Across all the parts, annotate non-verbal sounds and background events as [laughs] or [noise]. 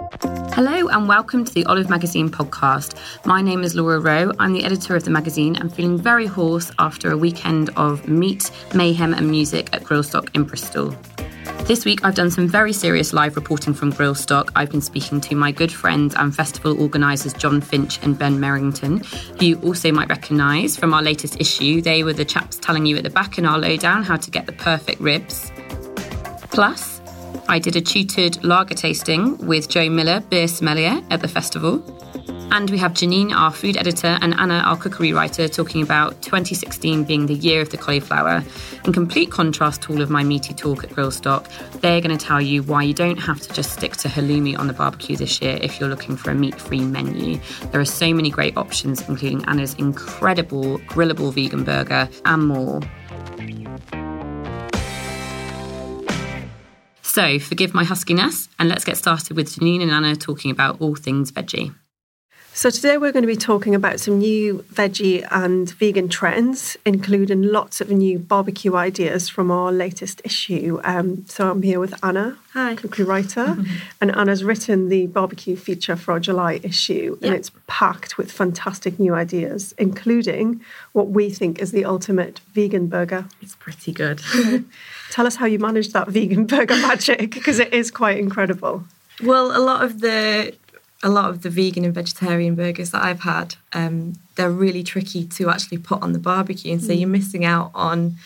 Hello and welcome to the Olive Magazine podcast. My name is Laura Rowe. I'm the editor of the magazine I'm feeling very hoarse after a weekend of meat, mayhem, and music at Grillstock in Bristol. This week, I've done some very serious live reporting from Grillstock. I've been speaking to my good friends and festival organisers John Finch and Ben Merrington, who you also might recognise from our latest issue. They were the chaps telling you at the back in our lowdown how to get the perfect ribs. Plus, I did a tutored lager tasting with Joe Miller, beer sommelier, at the festival. And we have Janine, our food editor, and Anna, our cookery writer, talking about 2016 being the year of the cauliflower. In complete contrast to all of my meaty talk at Grillstock, they're going to tell you why you don't have to just stick to halloumi on the barbecue this year if you're looking for a meat free menu. There are so many great options, including Anna's incredible grillable vegan burger and more. So, forgive my huskiness, and let's get started with Janine and Anna talking about all things veggie. So, today we're going to be talking about some new veggie and vegan trends, including lots of new barbecue ideas from our latest issue. Um, so, I'm here with Anna, Hi. cookery writer, mm-hmm. [laughs] and Anna's written the barbecue feature for our July issue, and it's packed with fantastic new ideas, including what we think is the ultimate vegan burger. It's pretty good. [laughs] Tell us how you managed that vegan [laughs] burger magic, because it is quite incredible. Well, a lot of the a lot of the vegan and vegetarian burgers that I've had, um, they're really tricky to actually put on the barbecue, and so mm. you're missing out on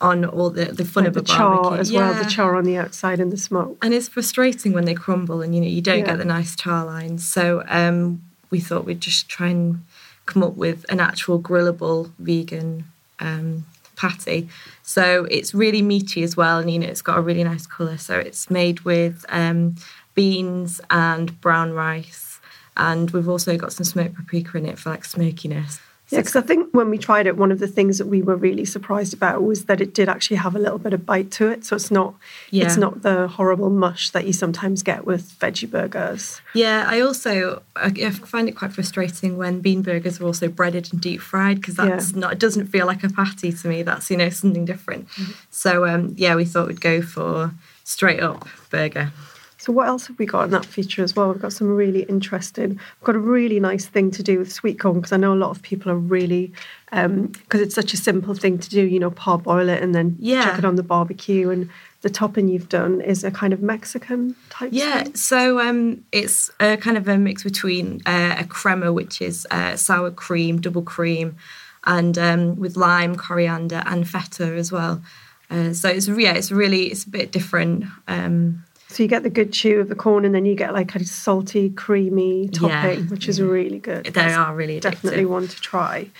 on all the, the fun like of a the barbecue char as yeah. well, the char on the outside and the smoke. And it's frustrating when they crumble, and you know you don't yeah. get the nice char lines. So um, we thought we'd just try and come up with an actual grillable vegan um, patty. So it's really meaty as well, and you know it's got a really nice colour. So it's made with um, beans and brown rice. And we've also got some smoked paprika in it for like smokiness. Yeah, because I think when we tried it, one of the things that we were really surprised about was that it did actually have a little bit of bite to it. So it's not yeah. it's not the horrible mush that you sometimes get with veggie burgers. Yeah, I also I find it quite frustrating when bean burgers are also breaded and deep fried because that's yeah. not it doesn't feel like a patty to me. That's you know something different. Mm-hmm. So um, yeah, we thought we'd go for straight up burger. So what else have we got in that feature as well? We've got some really interesting. We've got a really nice thing to do with sweet corn because I know a lot of people are really because um, it's such a simple thing to do. You know, parboil it and then yeah. chuck it on the barbecue. And the topping you've done is a kind of Mexican type. Yeah, thing. so um, it's a kind of a mix between uh, a crema, which is uh, sour cream, double cream, and um, with lime, coriander, and feta as well. Uh, so it's yeah, it's really it's a bit different. Um, so you get the good chew of the corn, and then you get like a salty, creamy topping, yeah. which is really good. They That's are really addictive. definitely one to try.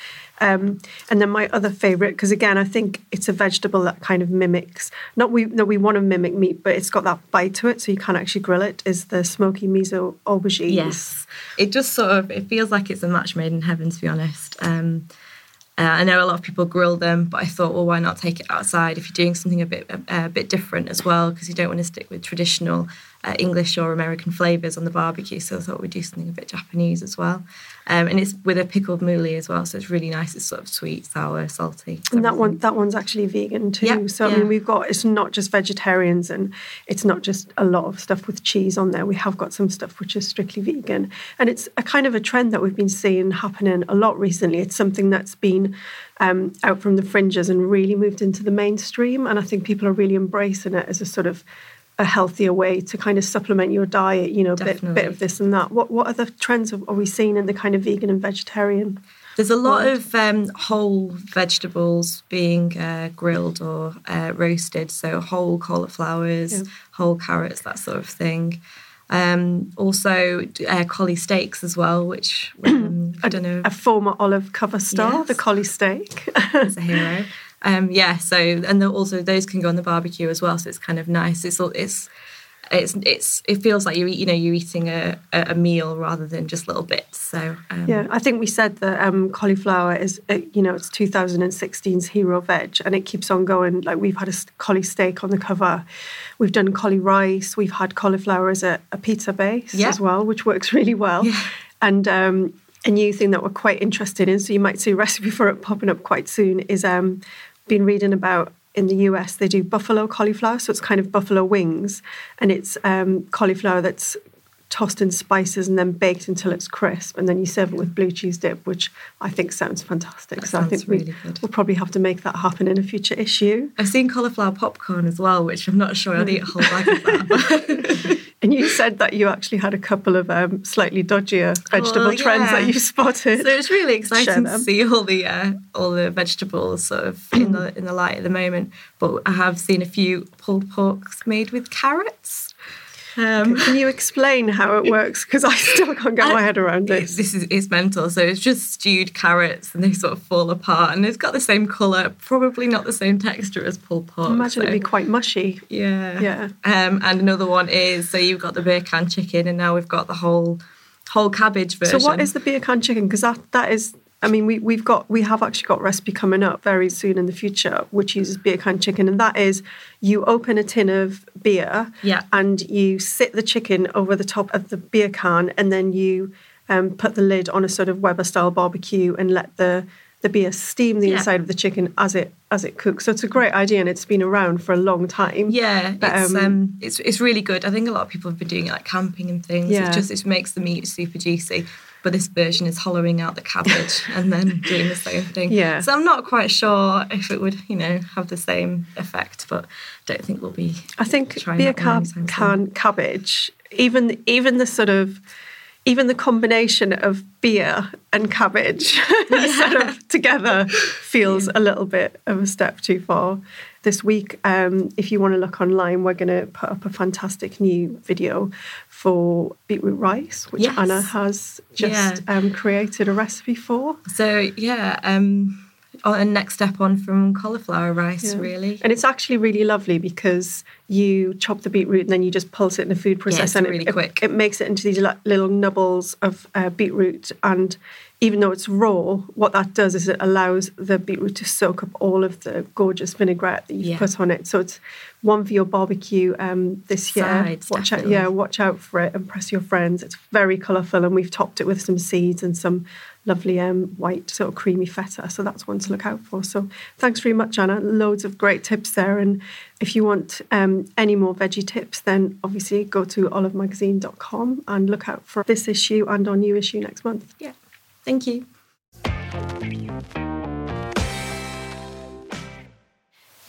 Um, and then my other favorite, because again, I think it's a vegetable that kind of mimics not we no we want to mimic meat, but it's got that bite to it, so you can't actually grill it. Is the smoky miso aubergine? Yes, it just sort of it feels like it's a match made in heaven, to be honest. Um, uh, I know a lot of people grill them, but I thought, well, why not take it outside if you're doing something a bit a, a bit different as well? Because you don't want to stick with traditional uh, English or American flavors on the barbecue. So I thought we'd do something a bit Japanese as well. Um, and it's with a pickled mooli as well, so it's really nice. It's sort of sweet, sour, salty. And that one, that one's actually vegan too. Yep, so I yeah. mean, we've got it's not just vegetarians, and it's not just a lot of stuff with cheese on there. We have got some stuff which is strictly vegan, and it's a kind of a trend that we've been seeing happening a lot recently. It's something that's been um, out from the fringes and really moved into the mainstream, and I think people are really embracing it as a sort of a healthier way to kind of supplement your diet, you know, a bit, bit of this and that. What what other trends are we seeing in the kind of vegan and vegetarian? There's a lot world? of um, whole vegetables being uh, grilled or uh, roasted, so whole cauliflowers, yeah. whole carrots, that sort of thing. Um, also, uh, cauli steaks as well, which [clears throat] um, I don't know. A former Olive cover star, yes. the cauli steak. It's a hero. [laughs] Um, yeah, so and also those can go on the barbecue as well, so it's kind of nice. It's it's it's it's it feels like you you know you're eating a, a meal rather than just little bits. So um, yeah, I think we said that um, cauliflower is uh, you know it's 2016's hero veg, and it keeps on going. Like we've had a cauli steak on the cover, we've done cauli rice, we've had cauliflower as a, a pizza base yeah. as well, which works [laughs] really well. Yeah. And um, a new thing that we're quite interested in, so you might see a recipe [laughs] for it popping up quite soon, is um, been reading about in the US, they do buffalo cauliflower. So it's kind of buffalo wings and it's um, cauliflower that's tossed in spices and then baked until it's crisp, and then you serve it with blue cheese dip, which I think sounds fantastic. That so sounds I think really we, good. we'll probably have to make that happen in a future issue. I've seen cauliflower popcorn as well, which I'm not sure I'd eat a whole bag of that. [laughs] And you said that you actually had a couple of um, slightly dodgier vegetable Well, trends that you spotted. so it's really exciting to see all the uh, all the vegetables sort of in the in the light at the moment. But I have seen a few pulled porks made with carrots. Um, Can you explain how it [laughs] works? Because I still can't get my head around it. this. this is it's mental. So it's just stewed carrots, and they sort of fall apart, and it's got the same color, probably not the same texture as pulled pork. I imagine so- it'd be quite mushy. yeah, Yeah. Um, and another one is so you've got the beer can chicken, and now we've got the whole whole cabbage version. So what is the beer can chicken? Because that that is. I mean, we, we've got we have actually got a recipe coming up very soon in the future, which uses beer can chicken, and that is you open a tin of beer, Yeah. and you sit the chicken over the top of the beer can, and then you um, put the lid on a sort of Weber style barbecue and let the the beer steam the Yeah. inside of the chicken as it as it cooks. So it's a great idea, and it's been around for a long time. Yeah, But, it's um, um, it's it's really good. I think a lot of people have been doing it like camping and things. Yeah. It just it makes the meat super juicy. But this version is hollowing out the cabbage [laughs] and then doing the same thing. Yeah. So I'm not quite sure if it would, you know, have the same effect, but don't think we'll be. I think beer one can, can cabbage, even even the sort of even the combination of beer and cabbage [laughs] sort of [laughs] together feels a little bit of a step too far. This week, um, if you want to look online, we're going to put up a fantastic new video for beetroot rice, which Yes. Anna has just um, created a recipe for. So yeah, um, a next step on from cauliflower rice, Yeah. really. And it's actually really lovely because you chop the beetroot and then you just pulse it in the food processor. it's and really it, quick. It, makes it into these little nubbles of uh, beetroot. And even though it's raw, what that does is it allows the beetroot to soak up all of the gorgeous vinaigrette that you've Yeah. put on it. So it's one for your barbecue um, this year. Sides, watch out, yeah, watch out for it. Impress your friends. It's very colourful, and we've topped it with some seeds and some lovely um, white sort of creamy feta. So that's one to look out for. So thanks very much, Anna. Loads of great tips there. And if you want um, any more veggie tips, then obviously go to olivemagazine.com and look out for this issue and our new issue next month. Yeah. Thank you.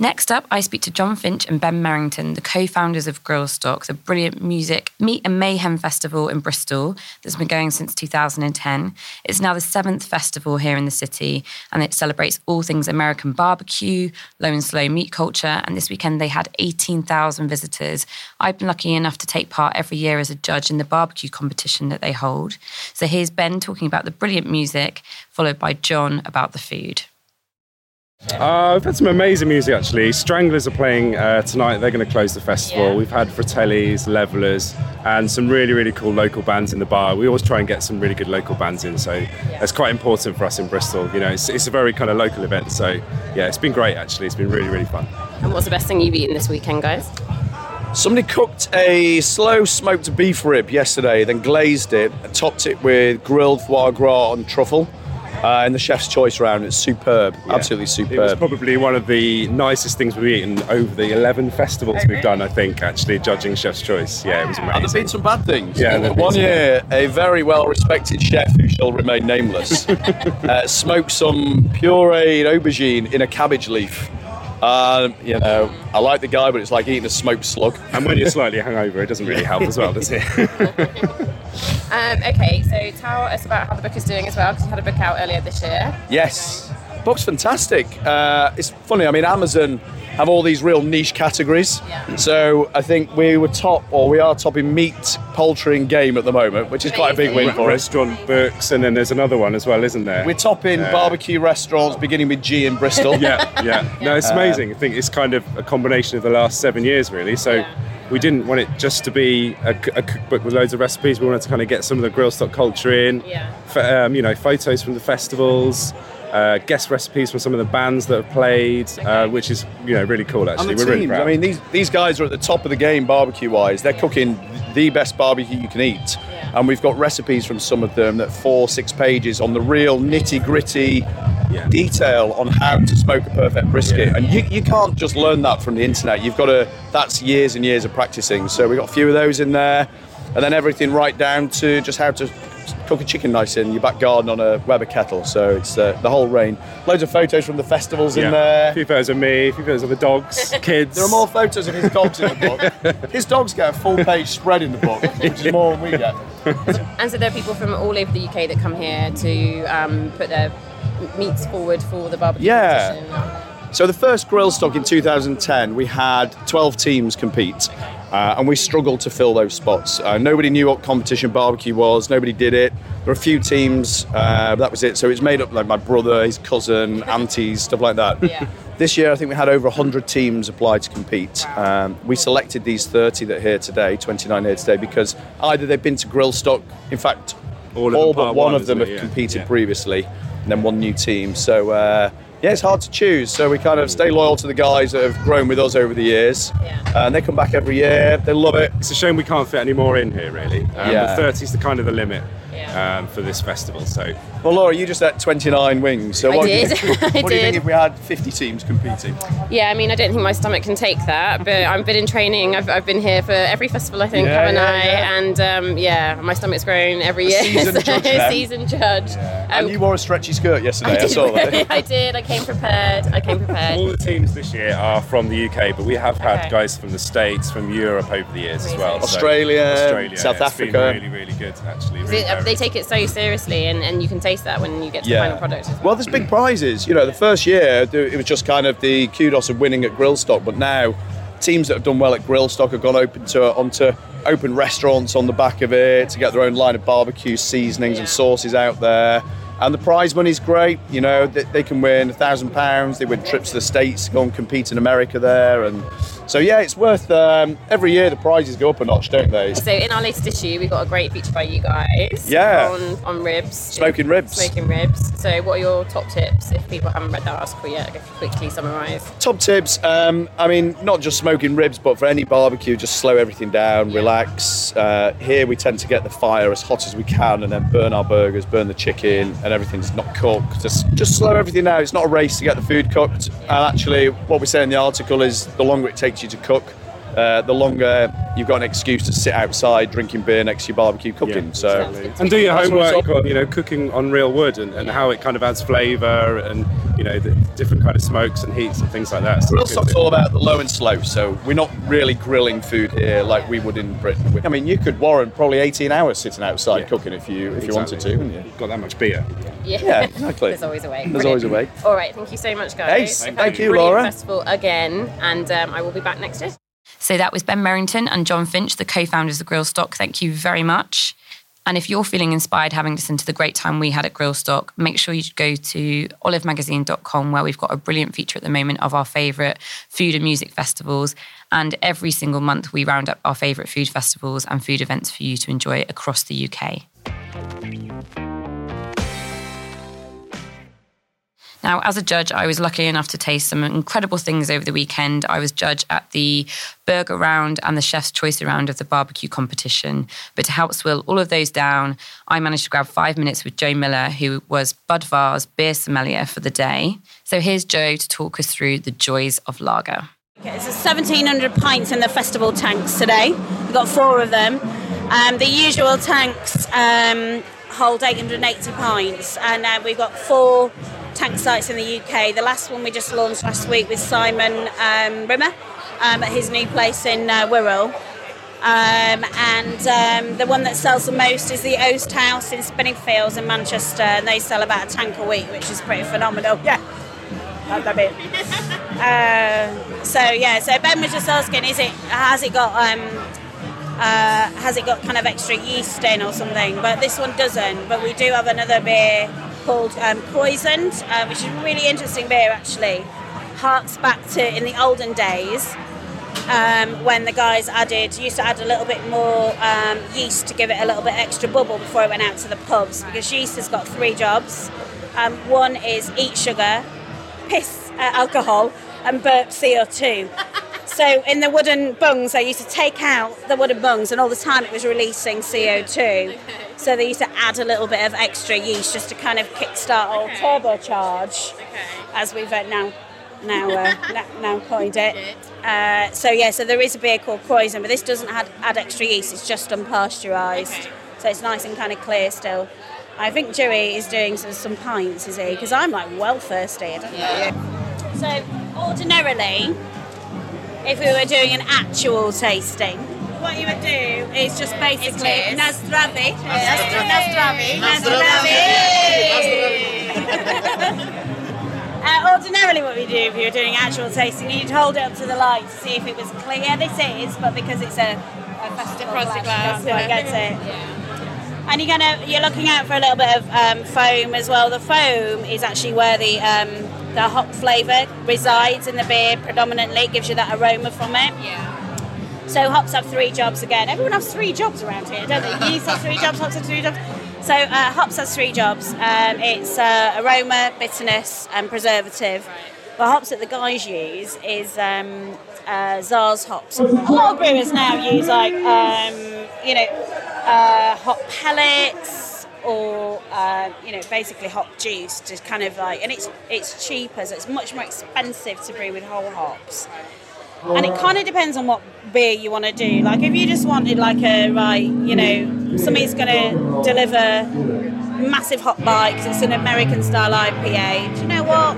Next up, I speak to John Finch and Ben Merrington, the co founders of Grillstock, the brilliant music meat and mayhem festival in Bristol that's been going since 2010. It's now the seventh festival here in the city, and it celebrates all things American barbecue, low and slow meat culture. And this weekend, they had 18,000 visitors. I've been lucky enough to take part every year as a judge in the barbecue competition that they hold. So here's Ben talking about the brilliant music, followed by John about the food. Uh, we've had some amazing music actually. Stranglers are playing uh, tonight. They're going to close the festival. Yeah. We've had Fratellis, Levellers, and some really, really cool local bands in the bar. We always try and get some really good local bands in, so it's quite important for us in Bristol. You know, it's, it's a very kind of local event. So yeah, it's been great actually. It's been really, really fun. And what's the best thing you've eaten this weekend, guys? Somebody cooked a slow smoked beef rib yesterday, then glazed it, topped it with grilled foie gras and truffle. Uh, in the chef's choice round, it's superb, Yeah. absolutely superb. It was probably one of the nicest things we've eaten over the 11 festivals we've done, I think, actually, judging Chef's Choice. Yeah, it was and there's been some bad things. Yeah, there've been One year, a very well respected chef who shall remain nameless [laughs] uh, smoked some pureed aubergine in a cabbage leaf. Um, you know, I like the guy, but it's like eating a smoked slug. And when you're [laughs] slightly hungover, it doesn't really help as well, does it? [laughs] Um, okay, so tell us about how the book is doing as well, because you had a book out earlier this year. Yes, book's fantastic. Uh, it's funny. I mean, Amazon have all these real niche categories. Yeah. So I think we were top, or we are top in meat, poultry, and game at the moment, which is quite a big win for us. Restaurant books, and then there's another one as well, isn't there? We're top in barbecue restaurants, beginning with G in Bristol. [laughs] yeah, yeah. No, it's amazing. I think it's kind of a combination of the last seven years, really. So Yeah. We didn't want it just to be a cookbook with loads of recipes. We wanted to kind of get some of the Grillstock culture in. Yeah. F- um, you know, photos from the festivals. Uh, guest recipes from some of the bands that have played, uh, which is you know really cool. Actually, we're really proud. I mean, these these guys are at the top of the game barbecue wise. They're cooking the best barbecue you can eat, Yeah. and we've got recipes from some of them that four six pages on the real nitty gritty Yeah. detail on how to smoke a perfect brisket. Yeah. And you, you can't just learn that from the internet. You've got to. That's years and years of practicing. So we've got a few of those in there. and then everything right down to just how to cook a chicken nice in your back garden on a Weber kettle. So it's uh, the whole range. Loads of photos from the festivals Yeah. in there. A few photos of me, a few photos of the dogs, [laughs] kids. There are more photos of his dogs in the book. [laughs] His dogs get a full page spread in the book, which is more than we get. [laughs] And so there are people from all over the UK that come here to um, put their meats forward for the barbecue Yeah. competition. So the first Grillstock in 2010, we had 12 teams compete, uh, and we struggled to fill those spots. Uh, nobody knew what competition barbecue was. Nobody did it. There were a few teams. Uh, that was it. So it's made up like my brother, his cousin, [laughs] aunties, stuff like that. Yeah. This year, I think we had over 100 teams apply to compete. Um, we selected these 30 that are here today, 29 here today, because either they've been to Grillstock. In fact, All all, but one one, of them have? Yeah. competed Yeah. previously, and then one new team. So uh, yeah, it's hard to choose. So we kind of stay loyal to the guys that have grown with us over the years, Yeah. Uh, and they come back every year. They love it. It's a shame we can't fit any more in here, really. Um, Yeah. The 30 is the kind of the limit Yeah. um, for this festival. So Well, Laura, you just had 29 wings. So I what, [laughs] Do you, I what do you think if we had 50 teams competing? Yeah, I mean, I don't think my stomach can take that, but I've been in training. I've, I've been here for every festival, I think, Yeah, haven't yeah, I? yeah. And um, yeah, my stomach's grown every year. seasoned [laughs] judge now. seasoned judge. and Um, you wore a stretchy skirt yesterday. I, I did. saw that. [laughs] I did. I came prepared. I came prepared. all the teams this year are from the UK, but we have had Okay. guys from the States, from Europe over the years as well. Amazing. So Australia, Australia, South yeah, it's been Africa. really, really good actually. They, Really uh, they take it so seriously, and, and you can taste that when you get to the final product. as Well, there's big prizes. You know, the first year it was just kind of the kudos of winning at Grillstock, but now teams that have done well at Grillstock have gone open to onto open restaurants on the back of it to get their own line of barbecue seasonings and sauces out there. And the prize money's great. You know, they, they can win a thousand pounds. They win trips to the states, go and compete in America there, and so yeah, it's worth. Um, every year the prizes go up a notch, don't they? So in our latest issue, we've got a great feature by you guys. Yeah. On, on ribs. Smoking ribs. Smoking ribs. So what are your top tips if people haven't read that article yet? If you quickly summarise. Top tips. Um, I mean, not just smoking ribs, but for any barbecue, just slow everything down, relax. Uh, here we tend to get the fire as hot as we can, and then burn our burgers, burn the chicken, and everything's not cooked. Just, just slow everything down. It's not a race to get the food cooked. And actually, what we say in the article is the longer it takes you to cook, uh, the longer you've got an excuse to sit outside drinking beer next to your barbecue cooking. Yeah, so. exactly. and do your That's what it's homework on you know cooking on real wood and, and how it kind of adds flavour and you know the different kind of smokes and heats and things like that. So Grill it's good stock's to- all about the low and slow, so we're not really grilling food here like we would in Britain. I mean, you could warrant probably 18 hours sitting outside Yeah. cooking if you if you wanted to, Exactly. wouldn't you? Got that much beer. Yeah. Yeah, exactly. There's always a way. There's always a way. All right. Thank you so much, guys. Ace, Have thank a you, brilliant Laura. Festival again, and um, I will be back next year. So that was Ben Merrington and John Finch, the co founders of Grillstock. Thank you very much. And if you're feeling inspired having listened to the great time we had at Grillstock, make sure you go to olivemagazine.com where we've got a brilliant feature at the moment of our favourite food and music festivals. And every single month we round up our favourite food festivals and food events for you to enjoy across the UK. Now, as a judge, I was lucky enough to taste some incredible things over the weekend. I was judge at the burger round and the chef's choice round of the barbecue competition. But to help swill all of those down, I managed to grab five minutes with Joe Miller, who was Budvar's beer sommelier for the day. So here's Joe to talk us through the joys of lager. Okay, It's 1,700 pints in the festival tanks today. We've got four of them. Um, the usual tanks um, hold 880 pints, and uh, we've got four tank sites in the UK. The last one we just launched last week with Simon um, Rimmer um, at his new place in uh, Wirral. Um, and um, the one that sells the most is the Oast House in Spinningfields in Manchester, and they sell about a tank a week, which is pretty phenomenal. Yeah, Like that bit. [laughs] Uh, so yeah, so Ben was just asking, is it has it got um, uh, has it got kind of extra yeast in or something? But this one doesn't. But we do have another beer called um, Krausened, uh, which is a really interesting beer actually. Harks back to in the olden days um, when the guys added used to add a little bit more um, yeast to give it a little bit extra bubble before it went out to the pubs because yeast has got three jobs. Um, one is eat sugar, piss uh, alcohol, and burp CO2. [laughs] So in the wooden bungs, they used to take out the wooden bungs, and all the time it was releasing CO2. So they used to add a little bit of extra yeast just to kind of kickstart or turbocharge, as we've uh, now now uh, [laughs] now coined it. Uh, so yeah, so there is a beer called Krausen, but this doesn't add, add extra yeast. It's just unpasteurised, okay. so it's nice and kind of clear still. I think Joey is doing some, some pints, is he? Because I'm like well thirsty. yeah. So ordinarily, if we were doing an actual tasting, what you would do is just basically Nazdravi. Nazdravi. Nazdravi. Uh, ordinarily, what we do if you were doing actual tasting, you'd hold it up to the light to see if it was clear. This is, but because it's a, a festival glass, glass yeah. gets it. Yeah. And you're gonna, you're looking out for a little bit of um, foam as well. The foam is actually where the um, the hop flavour resides in the beer predominantly. It gives you that aroma from it. Yeah. So hops have three jobs again. Everyone has three jobs around here, don't they? Yeast has three jobs, hops have three jobs. So uh, hops has three jobs. Um, it's uh, aroma, bitterness, and preservative. Right. The hops that the guys use is um, uh, Saaz hops. A lot of brewers now use like um, you know uh, hop pellets or uh, you know basically hop juice to kind of like, and it's it's cheaper, so it's much more expensive to brew with whole hops. And it kind of depends on what beer you want to do. Like if you just wanted like a right, you know, somebody's going to deliver massive hot bikes. It's an American style IPA. Do you know what?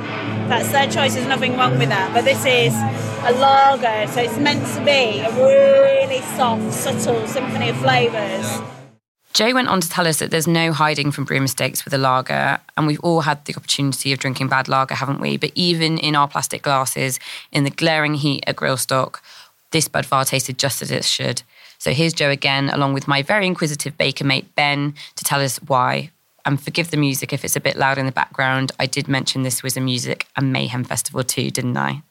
That's their choice. There's nothing wrong with that. But this is a lager, so it's meant to be a really soft, subtle symphony of flavours. Joe went on to tell us that there's no hiding from brew mistakes with a lager, and we've all had the opportunity of drinking bad lager, haven't we? But even in our plastic glasses, in the glaring heat at Grillstock, this Budvar tasted just as it should. So here's Joe again, along with my very inquisitive baker mate Ben, to tell us why. And forgive the music if it's a bit loud in the background. I did mention this was a music and mayhem festival too, didn't I?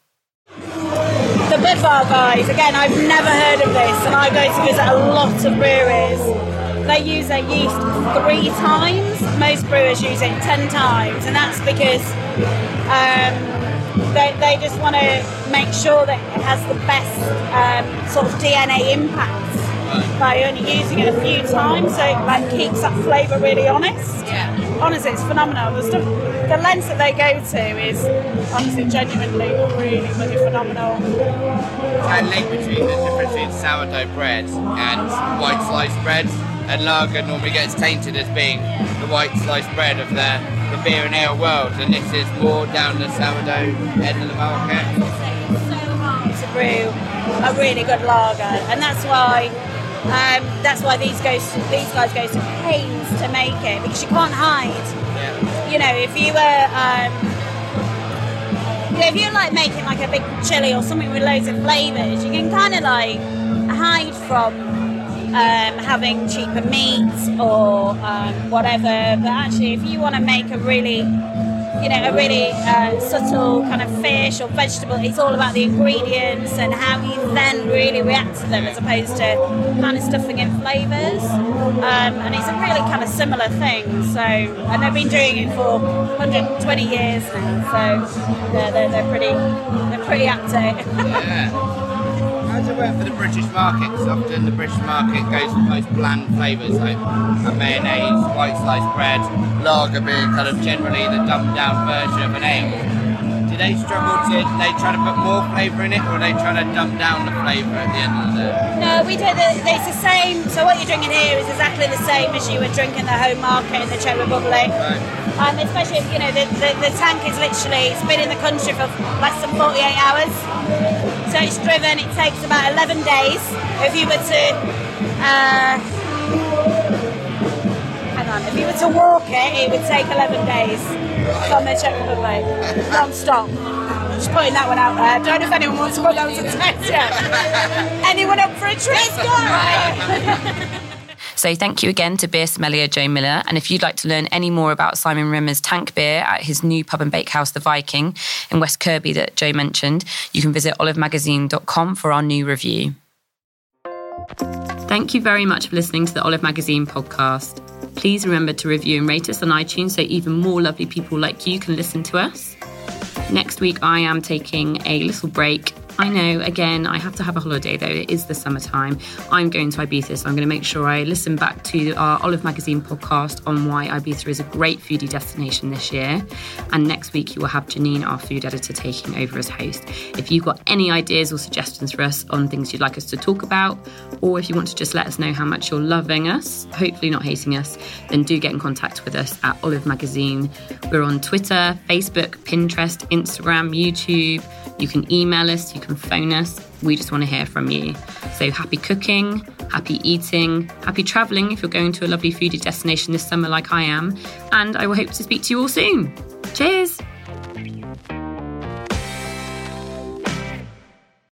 The Budvar guys, again, I've never heard of this, and I go to visit a lot of breweries they use their yeast three times. Most brewers use it ten times, and that's because um, they, they just want to make sure that it has the best um, sort of DNA impact by only using it a few times, so it like keeps that flavour really honest. Yeah. Honestly, it's phenomenal. The stuff, the lengths that they go to is honestly genuinely really, really phenomenal. Can't link between the difference between sourdough bread and white sliced bread and lager normally gets tainted as being the white sliced bread of the, the beer and ale world, and this is more down the sourdough end of the market. It's so hard to brew a really good lager, and that's why um, that's why these goes to, these guys go to pains to make it because you can't hide. Yeah. You know, if you were. Um, if you're like making like a big chili or something with loads of flavours, you can kind of like hide from um, having cheaper meat or um, whatever. But actually, if you want to make a really, you know, a really uh, subtle kind of fish or vegetable, it's all about the ingredients and how you then really react to them as opposed to kind of stuffing in flavours. Um, and it's a really kind of similar thing. So, and they've been doing it for 120 years now. So, yeah, they're, they're pretty, they're pretty at it. [laughs] yeah to work for the British market because often the British market goes for most bland flavours like mayonnaise, white sliced bread, lager beer, kind of generally the dumbed down version of an ale. Do they struggle to, they try to put more flavour in it or are they trying to dumb down the flavour at the end of the day? No, we do, the, it's the same, so what you're drinking here is exactly the same as you would drink in the home market in the Czech Republic. Right. Um, especially, you know, the, the, the, tank is literally, it's been in the country for less than 48 hours. It's driven, it takes about 11 days. If you were to, uh, hang on, if you were to walk it, it would take 11 days from the Czech Republic, non-stop. Just putting that one out there. I Don't know if anyone wants to put those in test yet. anyone up for a trip? Go! [laughs] So thank you again to beer sommelier Joe Miller. And if you'd like to learn any more about Simon Rimmer's tank beer at his new pub and bakehouse, The Viking, in West Kirby that Joe mentioned, you can visit olivemagazine.com for our new review. Thank you very much for listening to the Olive Magazine podcast. Please remember to review and rate us on iTunes so even more lovely people like you can listen to us. Next week, I am taking a little break I know, again, I have to have a holiday though. It is the summertime. I'm going to Ibiza, so I'm going to make sure I listen back to our Olive Magazine podcast on why Ibiza is a great foodie destination this year. And next week, you will have Janine, our food editor, taking over as host. If you've got any ideas or suggestions for us on things you'd like us to talk about, or if you want to just let us know how much you're loving us, hopefully not hating us, then do get in contact with us at Olive Magazine. We're on Twitter, Facebook, Pinterest, Instagram, YouTube. You can email us, you can phone us. We just want to hear from you. So happy cooking, happy eating, happy travelling if you're going to a lovely foodie destination this summer like I am. And I will hope to speak to you all soon. Cheers!